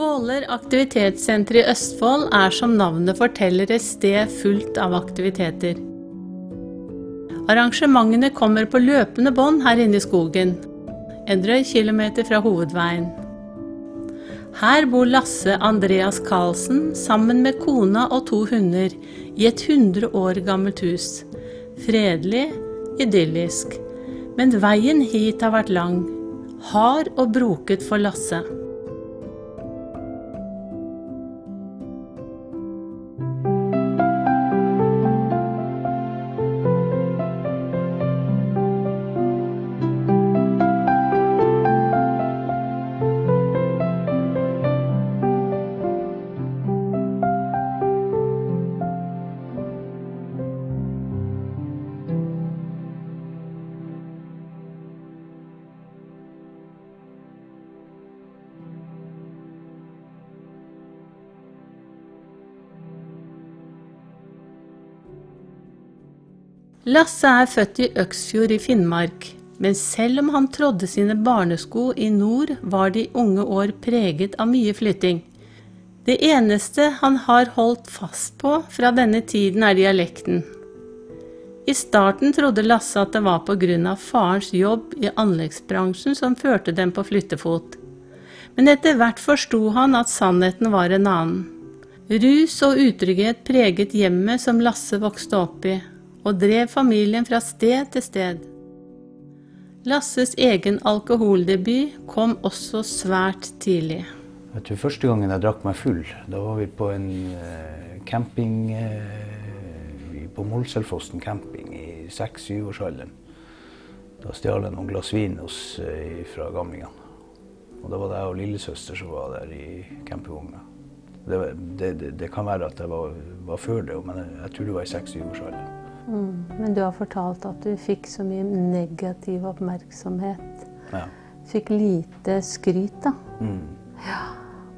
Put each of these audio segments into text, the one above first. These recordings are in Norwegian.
Våler aktivitetssenter i Østfold er som navnet forteller et sted fullt av aktiviteter. Arrangementene kommer på løpende bånd her inne i skogen, en drøy kilometer fra hovedveien. Her bor Lasse Andreas Karlsen sammen med kona og to hunder i et 100 år gammelt hus. Fredelig, idyllisk. Men veien hit har vært lang. Hard og broket for Lasse. Lasse er født i Øksfjord i Finnmark, men selv om han trådde sine barnesko i nord, var de unge år preget av mye flytting. Det eneste han har holdt fast på fra denne tiden, er dialekten. I starten trodde Lasse at det var pga. farens jobb i anleggsbransjen som førte dem på flyttefot. Men etter hvert forsto han at sannheten var en annen. Rus og utrygghet preget hjemmet som Lasse vokste opp i, og drev familien fra sted til sted. Lasses egen alkoholdebut kom også svært tidlig. Jeg tror Første gangen jeg drakk meg full, da var vi på en uh, camping uh, på Målselfossen camping i seks-syvårsalderen. Da stjal jeg noen glass vin hos, uh, fra gamlingene. Og da var det jeg og lillesøster som var der i campingvogna. Det, det, det, kan være at jeg var, var før det, men jeg, jeg tror det var i seks-syvårsalderen. Mm. Men du har fortalt at du fikk så mye negativ oppmerksomhet. Ja. Fikk lite skryt, da. Mm. Ja.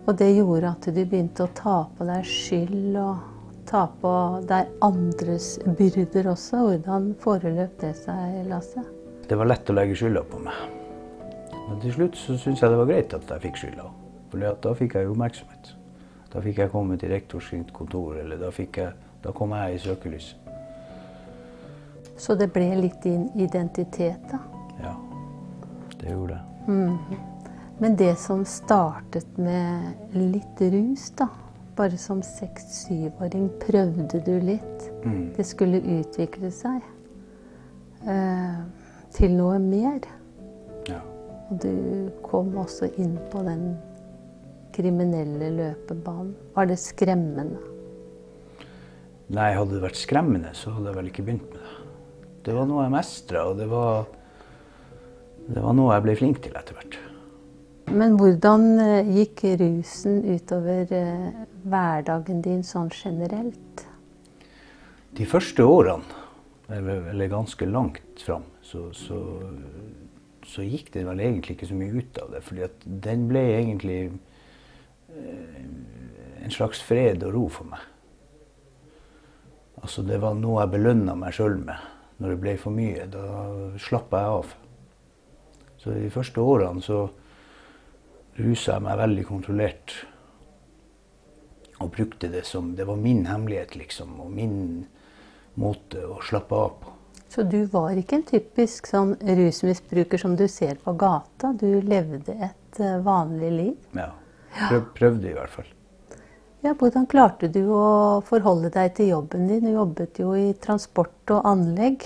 Og det gjorde at du begynte å ta på deg skyld og ta på deg andres byrder også. Hvordan foreløp det seg, Lasse? Det var lett å legge skylda på meg. Men til slutt så syntes jeg det var greit at jeg fikk skylda. For da fikk jeg oppmerksomhet. Da fikk jeg komme til rektors kontor, eller da, jeg, da kom jeg i søkelyset. Så det ble litt din identitet, da? Ja, det gjorde det. Mm. Men det som startet med litt rus, da, bare som seks-syvåring prøvde du litt. Mm. Det skulle utvikle seg eh, til noe mer. Ja. Og du kom også inn på den kriminelle løpebanen. Var det skremmende? Nei, hadde det vært skremmende, så hadde jeg vel ikke begynt med det. Det var noe jeg mestra, og det var, det var noe jeg ble flink til etter hvert. Men hvordan eh, gikk rusen utover eh, hverdagen din sånn generelt? De første årene, eller ganske langt fram, så, så, så, gikk det vel egentlig ikke så mye ut av det. fordi at den ble egentlig eh, en slags fred og ro for meg. Altså Det var noe jeg belønna meg sjøl med når det ble for mye, da slappa jeg av. Så de første årene så rusa jeg meg veldig kontrollert. Og brukte det som Det var min hemmelighet, liksom. Og min måte å slappe av på. Så du var ikke en typisk sånn rusmisbruker som du ser på gata? Du levde et eh, vanlig liv? Ja. Prøv, prøvde i hvert fall. Ja, Hvordan klarte du å forholde deg til jobben din? Du jobbet jo i transport og anlegg.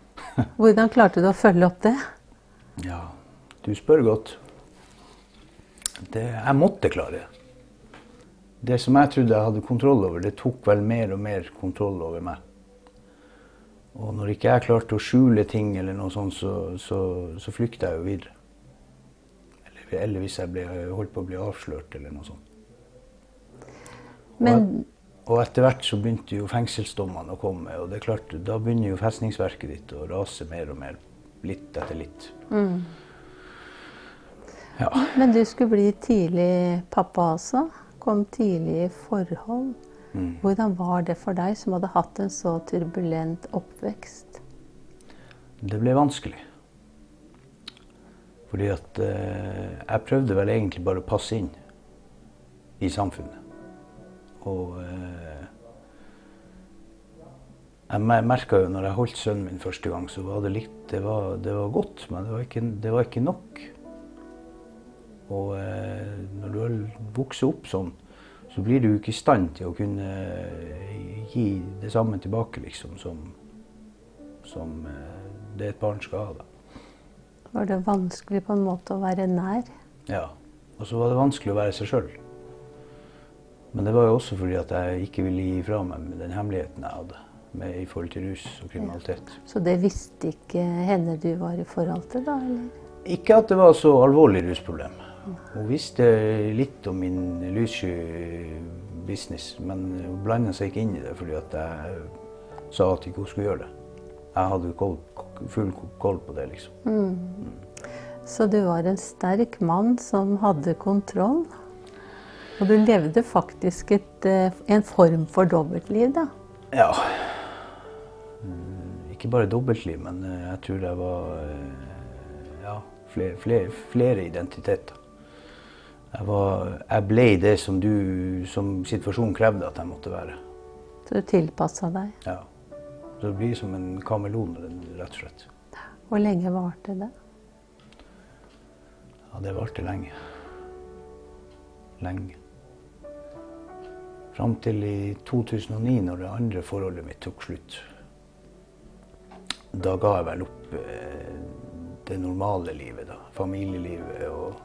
Hvordan klarte du å følge opp det? Ja, du spør godt. Det, jeg måtte klare det. Det som jeg trodde jeg hadde kontroll over, det tok vel mer og mer kontroll over meg. Og når ikke jeg klarte å skjule ting, eller noe sånt, så, så, så flykta jeg jo videre. Eller, eller, hvis jeg ble, holdt på å bli avslørt, eller noe sånt. Men... Og, og etter hvert så begynte jo fengselsdommene å komme. Og det er klart, da begynner jo festningsverket ditt å rase mer og mer. Litt etter litt. Mm. Ja. Men du skulle bli tidlig pappa også. Kom tidlig i forhold. Mm. Hvordan var det for deg som hadde hatt en så turbulent oppvekst? Det ble vanskelig. Fordi at eh, jeg prøvde vel egentlig bare å passe inn. i samfunnet. Og eh, jeg merka jo når jeg holdt sønnen min første gang, så var det litt Det var, det var godt, men det var, ikke, det var ikke nok. Og eh, når du vokser opp sånn, så blir du ikke i stand til å kunne eh, gi det samme tilbake, liksom, som, som eh, det et barn skal ha. Da. Var det vanskelig på en måte å være nær? Ja. Og så var det vanskelig å være seg sjøl. Men det var jo også fordi at jeg ikke ville gi fra meg den hemmeligheten jeg hadde med, i forhold til rus og kriminalitet. Ja. Så det visste ikke henne du var i forhold til, da? eller? Ikke at det var så alvorlig rusproblem. Hun visste litt om min lyssky business, men hun blanda seg ikke inn i det fordi at jeg sa at ikke hun skulle gjøre det. Jeg hadde koll, full koll på det, liksom. Mm. Mm. Så du var en sterk mann som hadde kontroll? Og du levde faktisk et, eh, en form for dobbeltliv, da? Ja. Mm, ikke bare dobbeltliv, men eh, jeg tror det var eh, ja, flere, flere, flere identiteter. Jeg, var, jeg, ble det som, du, som situasjonen krevde at jeg måtte være. Så du tilpassa deg? Ja. Så det blir som en kameleon, rett og slett. Hvor lenge varte det? Ja, det varte lenge. Lenge. Fram til i 2009, når det andre forholdet mitt tok slutt. Da ga jeg vel opp eh, det normale livet, da. Familielivet og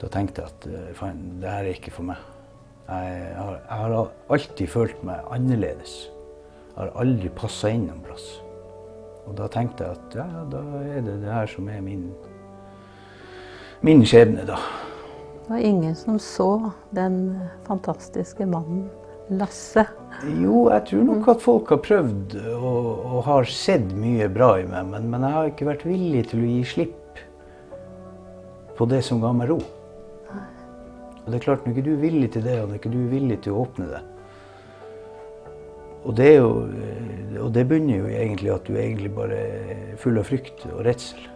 da tenkte jeg at eh, faen, det her er ikke for meg. Jeg har, jeg har, alltid følt meg annerledes. Jeg har aldri passa inn noen plass. Og da tenkte jeg at ja, da er det det her som er min, min skjebne, da. Det var ingen som så den fantastiske mannen Lasse? Jo, jeg tror nok at folk har prøvd og, og har sett mye bra i meg, men, men jeg har ikke vært villig til å gi slipp på det som ga meg ro. Og det er klart, Når ikke du er villig til det, og når ikke du er villig til å åpne det Og det, jo, eh, og det bunner jo egentlig at du egentlig bare er full av frykt og redsel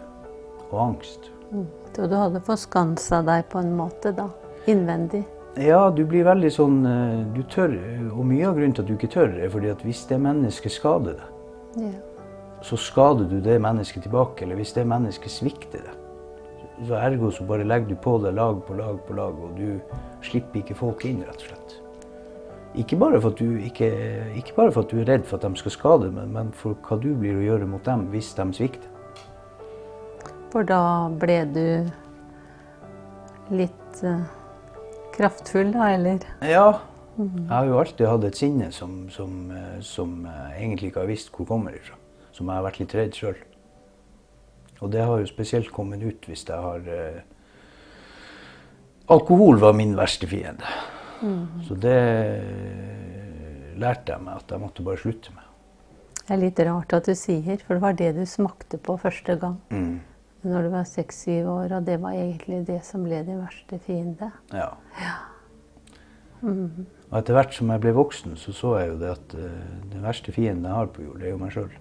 og angst. Mm. Så du hadde forskansa deg på en måte, da? Innvendig? Ja, du blir veldig sånn eh, Du tør. Og mye av grunnen til at du ikke tør, er fordi at hvis det mennesket skader deg, ja. så skader du det mennesket tilbake. Eller hvis det mennesket svikter deg, så ergo så bare legger du på deg lag på lag på lag, og du slipper ikke folk inn, rett og slett. Ikke bare for at du, ikke, ikke bare for at du er redd for at de skal skade, deg, men for hva du blir å gjøre mot dem hvis de svikter. For da ble du litt uh, kraftfull, da, eller? Ja. Jeg har jo alltid hatt et sinne som, som, eh, som jeg egentlig ikke har visst hvor kommer ifra. Som jeg har vært litt redd sjøl. Og det har jo spesielt kommet ut hvis jeg har eh, Alkohol var min verste fiende. Mm. Så det eh, lærte jeg meg at jeg måtte bare slutte med. Det er litt rart at du sier, for det var det du smakte på første gang. Mm. Når du var seks-syv år, og det var egentlig det som ble din verste fiende. Ja. ja. Mm. Og etter hvert som jeg ble voksen, så så jeg jo det at uh, den verste fienden jeg har på jord, det er jo meg sjøl.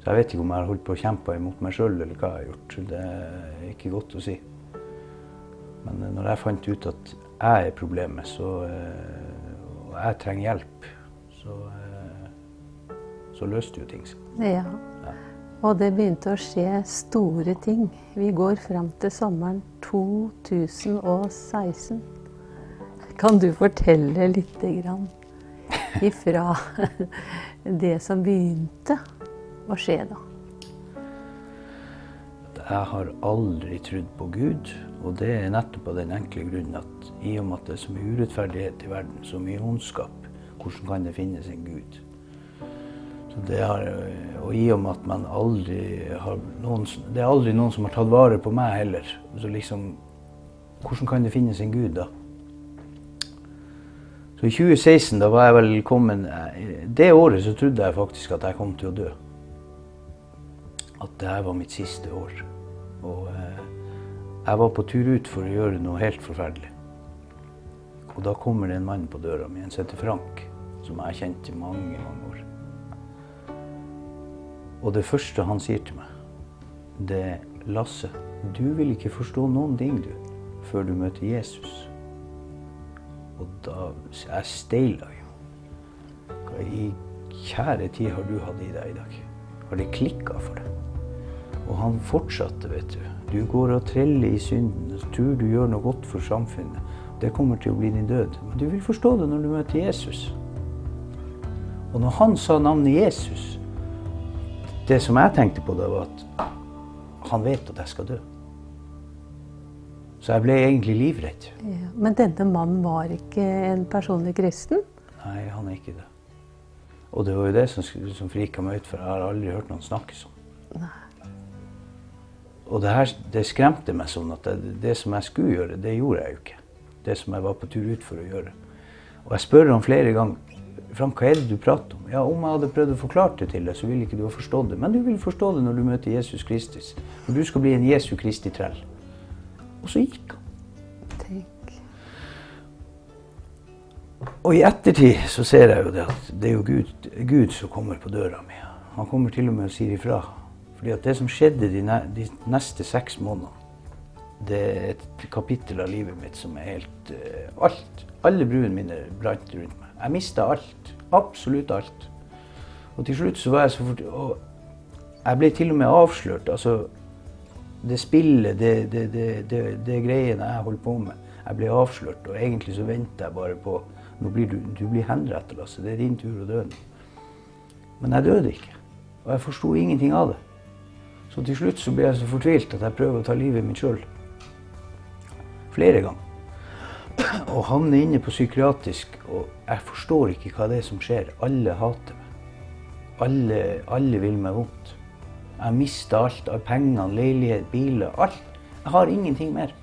Så jeg vet ikke om jeg har holdt på å kjempe imot meg sjøl eller hva jeg har gjort. Det er ikke godt å si. Men når jeg fant ut at jeg er problemet, så, uh, og jeg trenger hjelp, så, så løste jo ting seg. Ja. Og det begynte å skje store ting. Vi går fram til sommeren 2016. Kan du fortelle lite grann ifra det som begynte? å skje da? Jeg har aldri trodd på Gud. Og det er nettopp av den enkle grunnen at i og med at det er så mye urettferdighet i verden, så mye ondskap, hvordan kan det finnes en Gud? Har, og i og med at man aldri har noen Det er aldri noen som har tatt vare på meg heller. Så liksom Hvordan kan det finnes en Gud, da? Så i 2016, da var jeg vel kommet Det året så trodde jeg faktisk at jeg kom til å dø at det her var mitt siste år. Og eh, jeg var på tur ut for å gjøre noe helt forferdelig. Og da kommer det en mann på døra mi, en som heter Frank, som jeg har kjent i mange, mange år. Og det første han sier til meg, det er Lasse, du vil ikke forstå noen ting, du, før du møter Jesus. Og da Jeg steila jo. Hva i kjære tid har du hatt i deg i dag? Har det klikka for deg? Og han fortsatte, vet du. Du går og treller i synden og tror du gjør noe godt for samfunnet. Det kommer til å bli din død. Men du vil forstå det når du møter Jesus. Og når han sa navnet Jesus, det som jeg tenkte på da, var at han vet at jeg skal dø. Så jeg ble egentlig livredd. Ja, men denne mannen var ikke en personlig kristen? Nei, han er ikke det. Og det var jo det som, som frika meg ut, for jeg har aldri hørt noen snakke sånn. Nei. Og det her det skremte meg sånn at det, det som jeg skulle gjøre, det gjorde jeg jo ikke. Det som jeg var på tur ut for å gjøre. Og jeg spør ham flere ganger Frank, hva er det du prater om? Ja, Om jeg hadde prøvd å forklare det til deg, så ville ikke du ha forstått det. Men du vil forstå det når du møter Jesus Kristus. For du skal bli en Jesu Kristi trell. Og så gikk han. Tenk. Og i ettertid så ser jeg jo det at det er jo Gud, Gud som kommer på døra mi. Han kommer til og med og sier ifra. Fordi at det som skjedde de, de neste seks månedene, det er et kapittel av livet mitt som er helt uh, Alt. Alle bruene mine brant rundt meg. Jeg mista alt. Absolutt alt. Og til slutt så var jeg så fort Og jeg ble til og med avslørt. Altså, det spillet, det, det, det, det, greiene jeg holdt på med. Jeg ble avslørt, og egentlig så venter jeg bare på Nå blir du, du blir henrettet, Lasse. Det er din tur å dø nå. Men jeg døde ikke. Og jeg forsto ingenting av det. Så til slutt så ble jeg så fortvilt at jeg prøver å ta livet mitt sjøl. Flere ganger og havner inne på psykiatrisk, og jeg forstår ikke hva det er som skjer. Alle hater meg. Alle, alle vil meg vondt. Jeg mister alt av pengene, leilighet, biler, alt. Jeg har ingenting mer.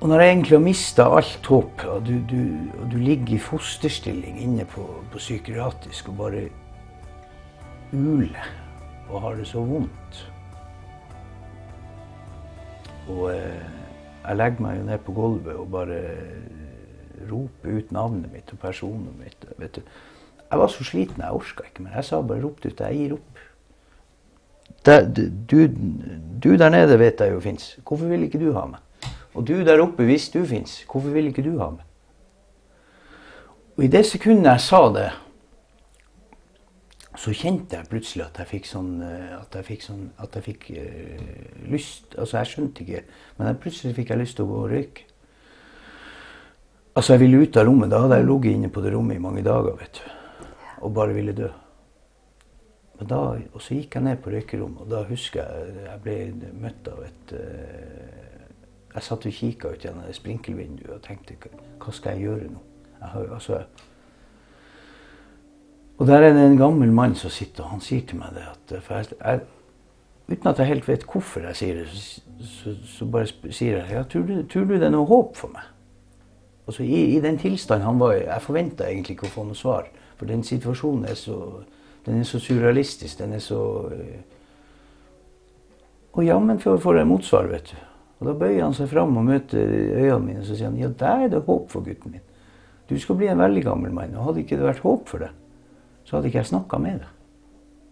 Og når jeg egentlig har mista alt håp, og du, du, og du, ligger i fosterstilling inne på, på psykiatrisk og bare uler og har det så vondt og eh, jeg legger meg jo ned på gulvet og bare roper ut navnet mitt og personet mitt. Jeg var så sliten, jeg orka ikke, mer. jeg sa bare ropte ut. Jeg gir opp. Der, du, du, der nede vet jeg jo fins. Hvorfor vil ikke du ha meg? Og du der oppe, hvis du fins, hvorfor vil ikke du ha meg? Og i det sekundet jeg sa det, så kjente jeg plutselig at jeg fikk sånn eh, At jeg fikk, sånn, at jeg fikk uh, lyst Altså, jeg skjønte ikke, men jeg, plutselig fikk jeg lyst til å gå og røyke. Altså, jeg ville ut av rommet. Da hadde jeg ligget inne på det rommet i mange dager, vet du. Og bare ville dø. Da, og så gikk jeg ned på røykerommet, og da husker jeg jeg ble møtt av et uh, Jeg satt og kikka ut gjennom det sprinkelvinduet og tenkte hva skal jeg gjøre nå? Jeg har, altså, og der er det en gammel mann som sitter, og han sier til meg det at jeg, jeg, Uten at jeg helt vet hvorfor jeg sier det, så, så, så bare sier jeg ja, tror du, tror du det er noe håp for meg? Altså i, i den tilstanden han var i Jeg forventa egentlig ikke å få noe svar. For den situasjonen er så, den er så surrealistisk. Den er så øh, Og jammen får jeg motsvar, vet du. Og da bøyer han seg fram og møter øynene mine og så sier han, ja, der er det håp for gutten min. Du skal bli en veldig gammel mann. Og hadde ikke det vært håp for deg, så hadde ikke jeg snakka med deg.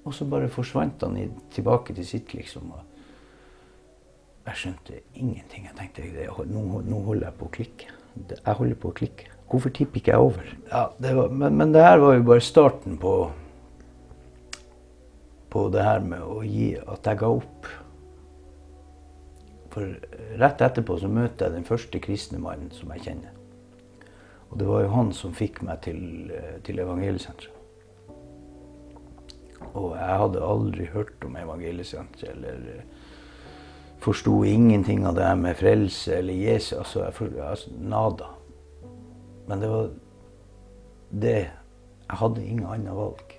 Og så bare forsvant han i, tilbake til sitt, liksom. Og jeg skjønte ingenting. Jeg tenkte det, nå, nå, holder jeg på å klikke. Jeg holder på å klikke. Hvorfor tipper ikke jeg over? Ja, det var, men, men det her var jo bare starten på på det her med å gi at jeg ga opp. For rett etterpå så møter jeg den første kristne mannen som jeg kjenner. Og det var jo han som fikk meg til, til evangeliesenteret. Og jeg hadde aldri hørt om evangeliesenteret eller eh, forsto ingenting av det her med frelse eller Jesus. Altså, jeg for, altså, nada. Men det var det Jeg hadde ingen annet valg.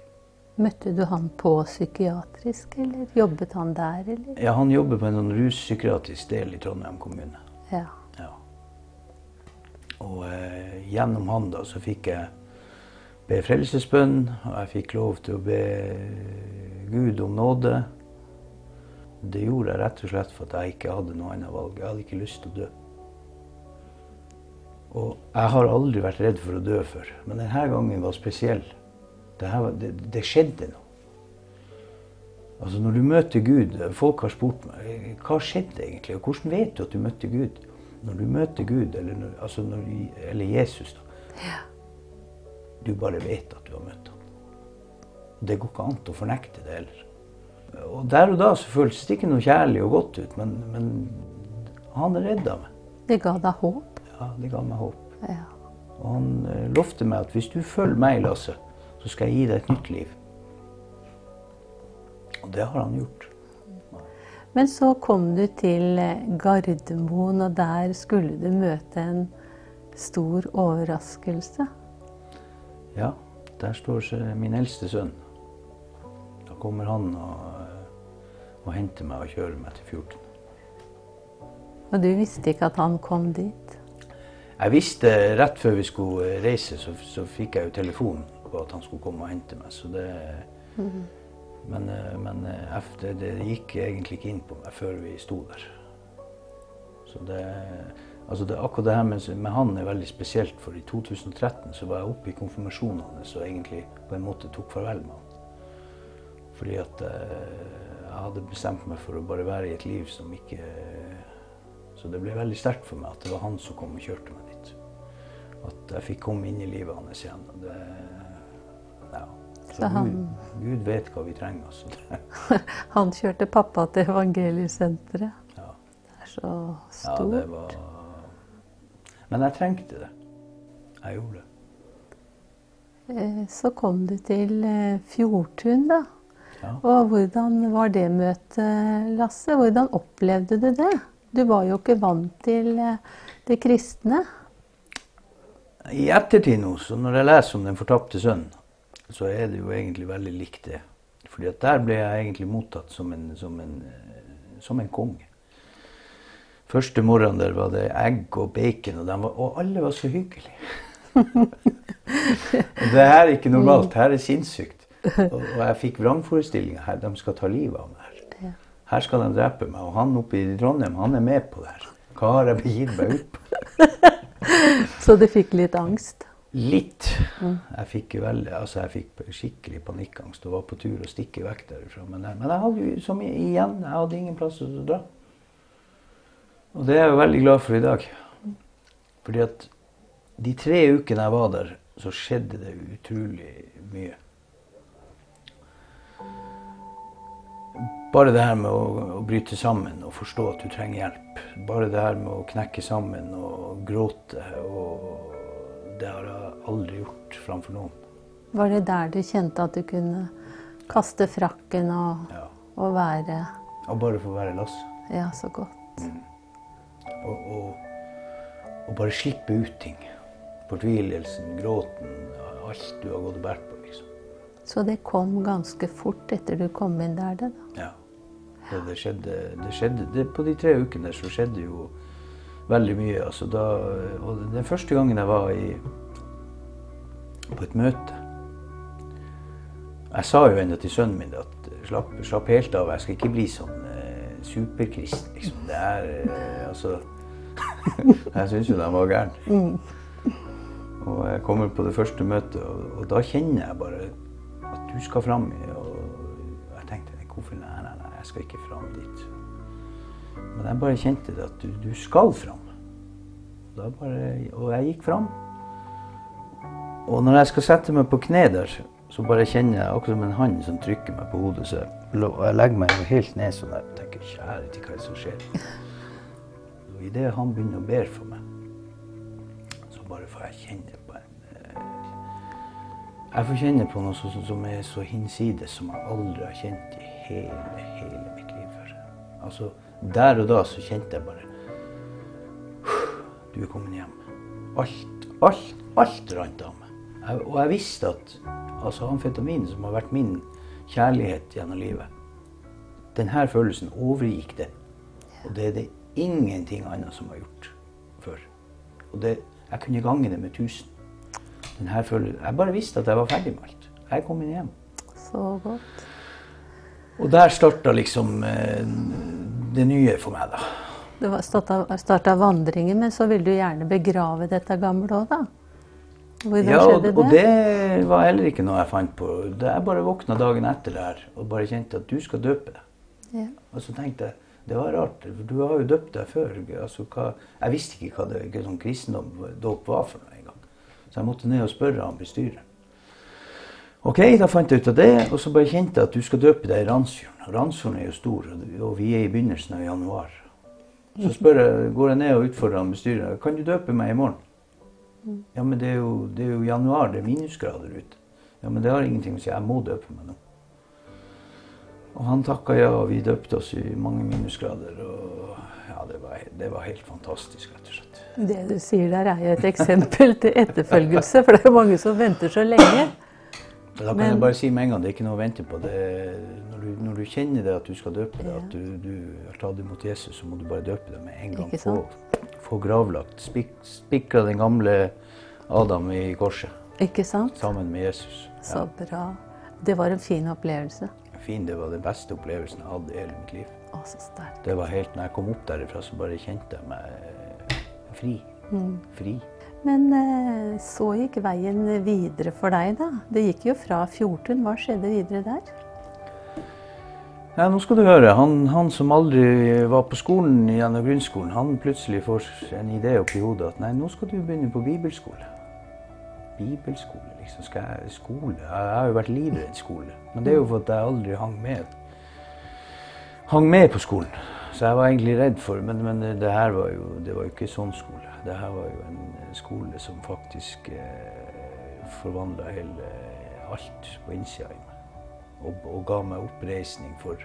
Møtte du han på psykiatrisk, eller jobbet han der? Eller? Ja, han jobber på en sånn ruspsykiatrisk del i Trondheim kommune. Ja. ja. Og eh, gjennom han da så fikk jeg be frelsesbønn, og jeg fikk lov til å be Gud om nåde. Det gjorde jeg rett og slett for at jeg ikke hadde noe annet valg. Jeg hadde ikke lyst til å dø. Og jeg har aldri vært redd for å dø før, men denne gangen var spesiell. Det, var, det, det skjedde noe. Altså Når du møter Gud Folk har spurt meg hva skjedde egentlig, og hvordan vet du at du møtte Gud? Når du møter Gud, eller, altså når, eller Jesus, da. Ja. Du bare vet at du har møtt ham. Det går ikke an å fornekte det heller. Og der og da så føltes det ikke noe kjærlig og godt ut, men, men han redda meg. Det ga deg håp? Ja, det ga meg håp. Ja. Og han eh, lovte meg at hvis du følger meg, Lasse, så skal jeg gi deg et nytt liv. Og det har han gjort. Men så kom du til eh, Gardermoen, og der skulle du møte en stor overraskelse. Ja, der står min eldste sønn. Da kommer han og, og henter meg og kjører meg til 14. Og du visste ikke at han kom dit? Jeg visste rett før vi skulle reise, så, så fikk jeg jo telefon på at han skulle komme og hente meg. Så det, Men, -hmm. men men efter, det gikk egentlig ikke inn på meg før vi sto der. Så det, altså det, akkurat det her med, med han er veldig spesielt, for i 2013 så var jeg oppe i konfirmasjonen hans og egentlig på en måte tok farvel med han. Fordi at eh, jeg hadde bestemt meg for å bare være i et liv som ikke Så det ble veldig sterkt for meg at det var han som kom og kjørte meg dit. At jeg fikk komme inn i livet hans igjen. Og det, ja. Så, Så han- Gud, Gud vet hva vi trenger. Altså. Han kjørte pappa til evangeliesenteret. ja. Det er så ja, stort. det var Men jeg trengte det. Jeg gjorde det. Eh, Så kom du til eh, Fjordtun, da. Ja. Og hvordan var det møtet, Lasse? Hvordan opplevde du det? Du var jo ikke vant til eh, det kristne. I ettertid nå, så når jeg leser om Den fortapte sønnen, så er det jo egentlig veldig likt det. Fordi at der ble jeg egentlig mottatt som en, som en, som en konge. Første morgenen der var det egg og bacon, og, var, og alle var så hyggelige. det her er ikke normalt, her er sinnssykt. Og, og jeg fikk vrangforestillinger her. De skal ta livet av meg her. Her skal de drepe meg. Og han oppe i Trondheim, han er med på det her. Hva har jeg begitt meg ut på? Så du fikk litt angst. Litt. Jeg fikk, veldig, altså jeg fikk skikkelig panikkangst og var på tur å stikke vekk derfra. Men, jeg- men jeg hadde jo som igjen, jeg hadde ingen plass å dra. Og det er jeg veldig glad for i dag. Fordi at de tre ukene jeg var der, så skjedde det utrolig mye. Bare det her med å, å bryte sammen og forstå at du trenger hjelp. Bare det her med å knekke sammen og gråte. Og det har jeg aldri gjort framfor noen. Var det der du kjente at du kunne kaste frakken og, Ja. og være Og bare få være Lasse. Ja, så godt. Og, og, og bare slippe ut ting. Fortvilelsen, gråten, alt du har gått og båret på, liksom. Så det kom ganske fort etter du kom inn der, det da. Ja. Det, det skjedde, det skjedde det, På de tre ukene så skjedde jo veldig mye. Altså da, og den første gangen jeg var i, på et møte Jeg sa jo ennå til sønnen min at slapp, slapp helt av, jeg skal ikke bli sånn superkristen, liksom. Det er eh, altså Jeg syns jo de var gærne. Og jeg kommer på det første møtet, og, og da kjenner jeg bare at du skal fram. Og jeg tenkte hvorfor nei, nei, nei, jeg skal ikke fram dit. Men jeg bare kjente det at du, du skal fram. Bare, og jeg gikk fram. Og når jeg skal sette meg på kne der, så bare kjenner jeg akkurat som en hand som trykker meg på hodet. Så jeg, og jeg legger meg jo helt ned sånn der og tenker kjære til hva er det som skjer. Og idet han begynner å be for meg, så bare får jeg kjenne på en eh, Jeg får kjenne på noe som, som er så hinsides som jeg aldri har kjent i hele, hele mitt liv før. Altså, der og da så kjente jeg bare Du er kommet hjem. Alt, alt, alt rant av meg. Jeg, og jeg visste at altså, amfetamin, som har vært min kjærlighet gjennom livet, denne følelsen overgikk det. Og det er det ingenting annet som har gjort før. Og det, jeg kunne gange det med tusen. Denne følelsen, jeg bare visste at jeg var ferdig med alt. Jeg kom inn hjem. Så godt. Og der starta liksom eh, det nye for meg, da. Det starta, starta vandringen, men så ville du gjerne begrave dette gamle òg, da. Hvordan ja, skjedde og, og det? det var heller ikke noe jeg fant på. Det, jeg bare våkna dagen etter det her og bare kjente at du skal døpe. Ja. Og så tenkte jeg det var rart, for du har jo døpt deg før. Altså, hva, jeg visste ikke hva det, ikke sånn kristendom dåp var for noe engang. Så jeg måtte ned og spørre han bestyrer. Ok, da fant jeg ut av det, og så bare kjente jeg at du skal døpe deg i Randsfjorden. Og Randsfjorden er jo stor, og og vi er i begynnelsen av januar. Så jeg, går jeg ned og utfordrer han bestyreren kan du døpe meg i morgen. Ja, men det er, jo, det er jo januar, det er minusgrader ute. Ja, men det har ingenting å si, jeg må døpe meg nå. Og han takka ja, og vi døpte oss i mange minusgrader. Og ja, det var, det var helt fantastisk, rett og slett. Det du sier der, er jo et eksempel til etterfølgelse, for det er jo mange som venter så lenge. Da kan Men- jeg bare si med en gang, det er ikke noe å vente på. Det når, du, når du kjenner det at du skal døpe deg, Ja. at du, du har tatt imot Jesus, så må du bare døpe deg med en gang. Få, få gravlagt. Spik, spikra den gamle Adam i korset Ikke sant? sammen med Jesus. Så bra. Det var en fin opplevelse. Fin, det var den beste opplevelsen jeg hadde i hele mitt liv. Å, så sterkt. Det var helt, når jeg kom opp derifra, så bare kjente jeg meg fri. Mm. Fri. Men eh, så gikk veien videre for deg, da. Det gikk jo fra Fjordtun. Hva skjedde videre der? Ja, nå skal du høre. Han, han som aldri var på skolen gjennom grunnskolen, han plutselig får en idé opp i hodet at nei, nå skal du begynne på bibelskole. Bibelskole, liksom. Skal jeg skole? Jeg har jo vært livredd skole. Men det er jo for at jeg aldri hang med. Hang med på skolen. Så jeg var egentlig redd for Men, men det her var jo, det var jo ikke sånn skole. Det her var jo en skole som faktisk eh, forvandla hele alt på innsida i meg og, og ga meg oppreisning for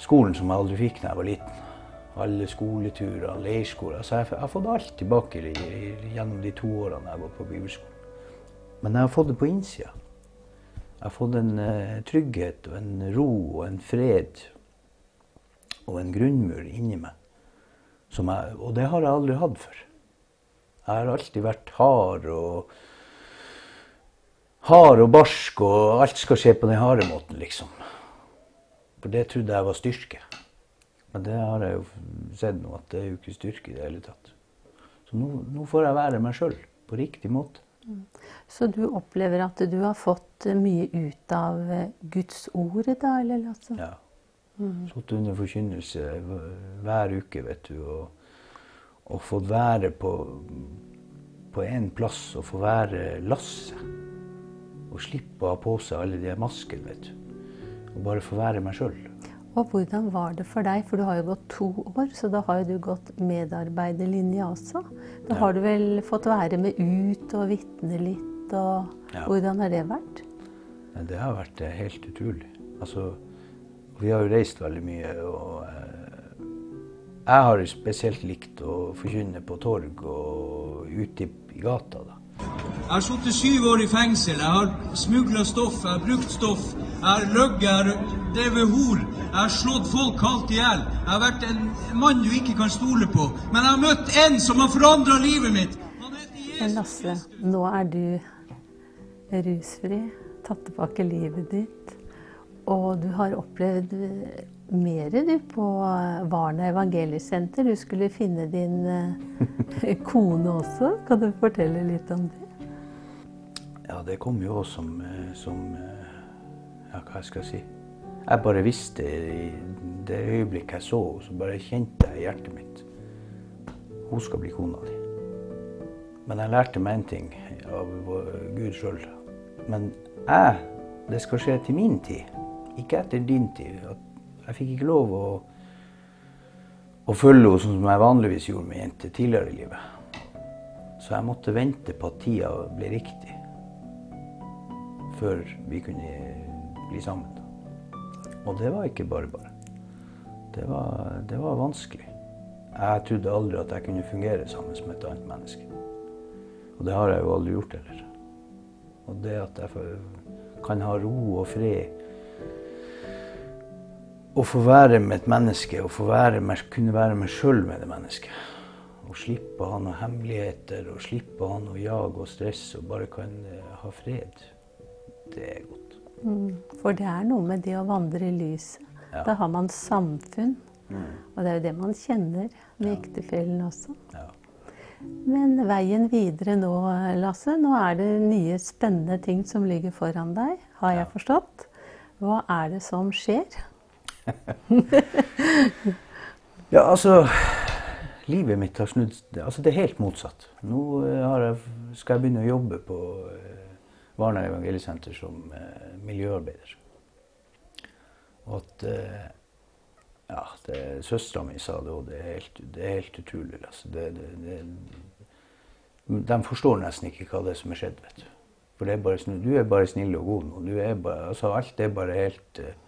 skolen som jeg aldri fikk da jeg var liten. Alle skoleturer, leirskoler. Altså jeg, jeg har fått alt tilbake i, i, gjennom de to årene jeg var på bibelskolen. Men jeg har fått det på innsida. Jeg har fått en uh, trygghet og en ro og en fred og en grunnmur inni meg. Som jeg, og det har jeg aldri hatt før. Jeg har alltid vært hard og hard og barsk, og alt skal skje på den harde måten, liksom. For det trodde jeg var styrke. Men det har jeg jo sett nå, at det er jo ikke styrke i det hele tatt. Så nå, nå får jeg være meg sjøl på riktig måte. Så du opplever at du har fått mye ut av eh, Guds ord, da, eller altså? Ja. Sittet under forkynnelse hver- uke, vet du, og, og fått være på, på en plass og få være Lasse. Og slippe å ha på seg alle de maskene, vet du. Og bare få være meg sjøl. Og hvordan var det for deg? For du har jo gått to år, så da har jo du gått medarbeiderlinja også. Da Ja. har du vel fått være med ut og vitne litt, og Ja. hvordan har det vært? Det har vært helt utrolig. Altså, vi har jo reist veldig mye, og eh, jeg har spesielt likt å forkynne på torg og ute i, i gata. da. Jeg har sittet syv år i fengsel. Jeg har smugla stoff, jeg har brukt stoff. Jeg har løyet, jeg har drevet hor. Jeg har slått folk kaldt i hjel. Jeg har vært en mann du ikke kan stole på. Men jeg har møtt en som har forandra livet mitt. Han heter Jesus Lasse, nå er du rusfri, tatt tilbake livet ditt. Og du har opplevd eh, mer du på eh, Varna evangeliesenter. Du skulle finne din eh, kone også. Kan du fortelle litt om det? Ja, det kom jo også som, som Ja, hva jeg si. Jeg bare visste i det øyeblikket jeg så henne, så bare kjente jeg i hjertet mitt Hun skal bli kona di. Men jeg lærte meg en ting av Gud sjøl. Men jeg Det skal skje til min tid, ikke etter din tid. Jeg fikk ikke lov å, å følge henne sånn som jeg vanligvis gjorde med jenter tidligere i livet. Så jeg måtte vente på at tida ble riktig før vi kunne bli sammen. Og det var ikke bare bare. Det var, det var vanskelig. Jeg trodde aldri at jeg kunne fungere sammen med et annet menneske. Og det har jeg jo aldri gjort heller. Og det at jeg kan ha ro og fred å få være med et menneske og få være med, kunne være meg sjøl med det mennesket. Og slippe å ha noen hemmeligheter og slippe å ha noe jag og stress og bare kan eh, ha fred. Det er godt. For det er noe med det å vandre i lyset. Ja. Da har man samfunn. Og det er jo det man kjenner med ektefellen også. Ja. Men veien videre nå, Lasse, nå er det nye spennende ting som ligger foran deg, har jeg forstått. Hva er det som skjer? Ja, altså Livet mitt har snudd altså Det er helt motsatt. Nå eh, jeg, skal jeg begynne å jobbe på eh, Varna evangeliesenter som eh, miljøarbeider. Og at Ja, søstera mi sa det, og det det er helt utrolig. Altså. Det, det, de forstår nesten ikke hva det er som er skjedd. vet Du For det er bare du er bare snill og god nå. Du er bare, altså, alt er bare helt eh,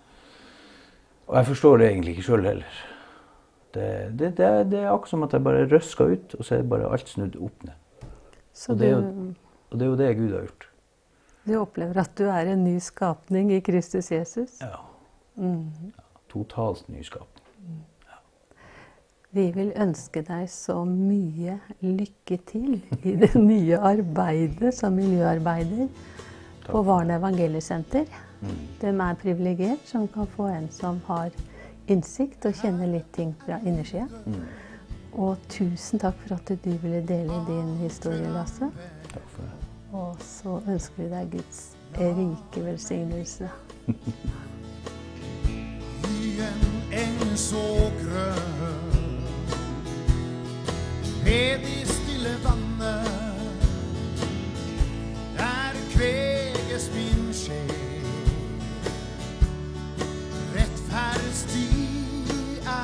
Og jeg forstår det egentlig ikke sjøl heller. Det, det, det, det, er akkurat som at jeg bare røska ut, og så er bare alt snudd opp ned. Og det, jo, og, det er jo det Gud har gjort. Du opplever at du er en ny skapning i Kristus Jesus? Ja. Mm. ja totalt ny skapning. Ja. Vi vil ønske deg så mye lykke til i det nye arbeidet som miljøarbeider Takk. på Varen evangeliesenter. Hvem er privilegert som kan få en som har innsikt og kjenner litt ting fra innersida? Og tusen takk for at du ville dele din historie, Lasse. Takk for det. Og så ønsker vi deg Guds rike velsignelse. Der kveges min sjel. Palestina,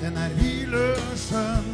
den er hvileskjønn.